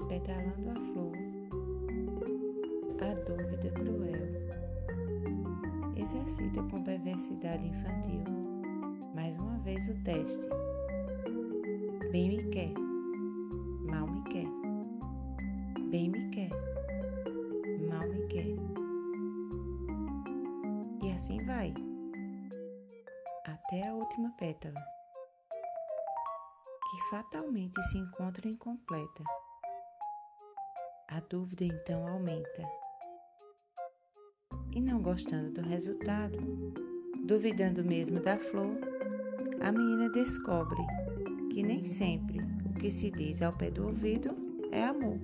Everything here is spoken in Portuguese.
petalando a flor, a dúvida cruel. Exercita com perversidade infantil, mais uma vez o teste. Bem me quer, mal me quer. Bem me quer, mal me quer. E assim vai, até a última pétala que fatalmente se encontra incompleta. A dúvida então aumenta. E não gostando do resultado, duvidando mesmo da flor, a menina descobre que nem sempre o que se diz ao pé do ouvido é amor.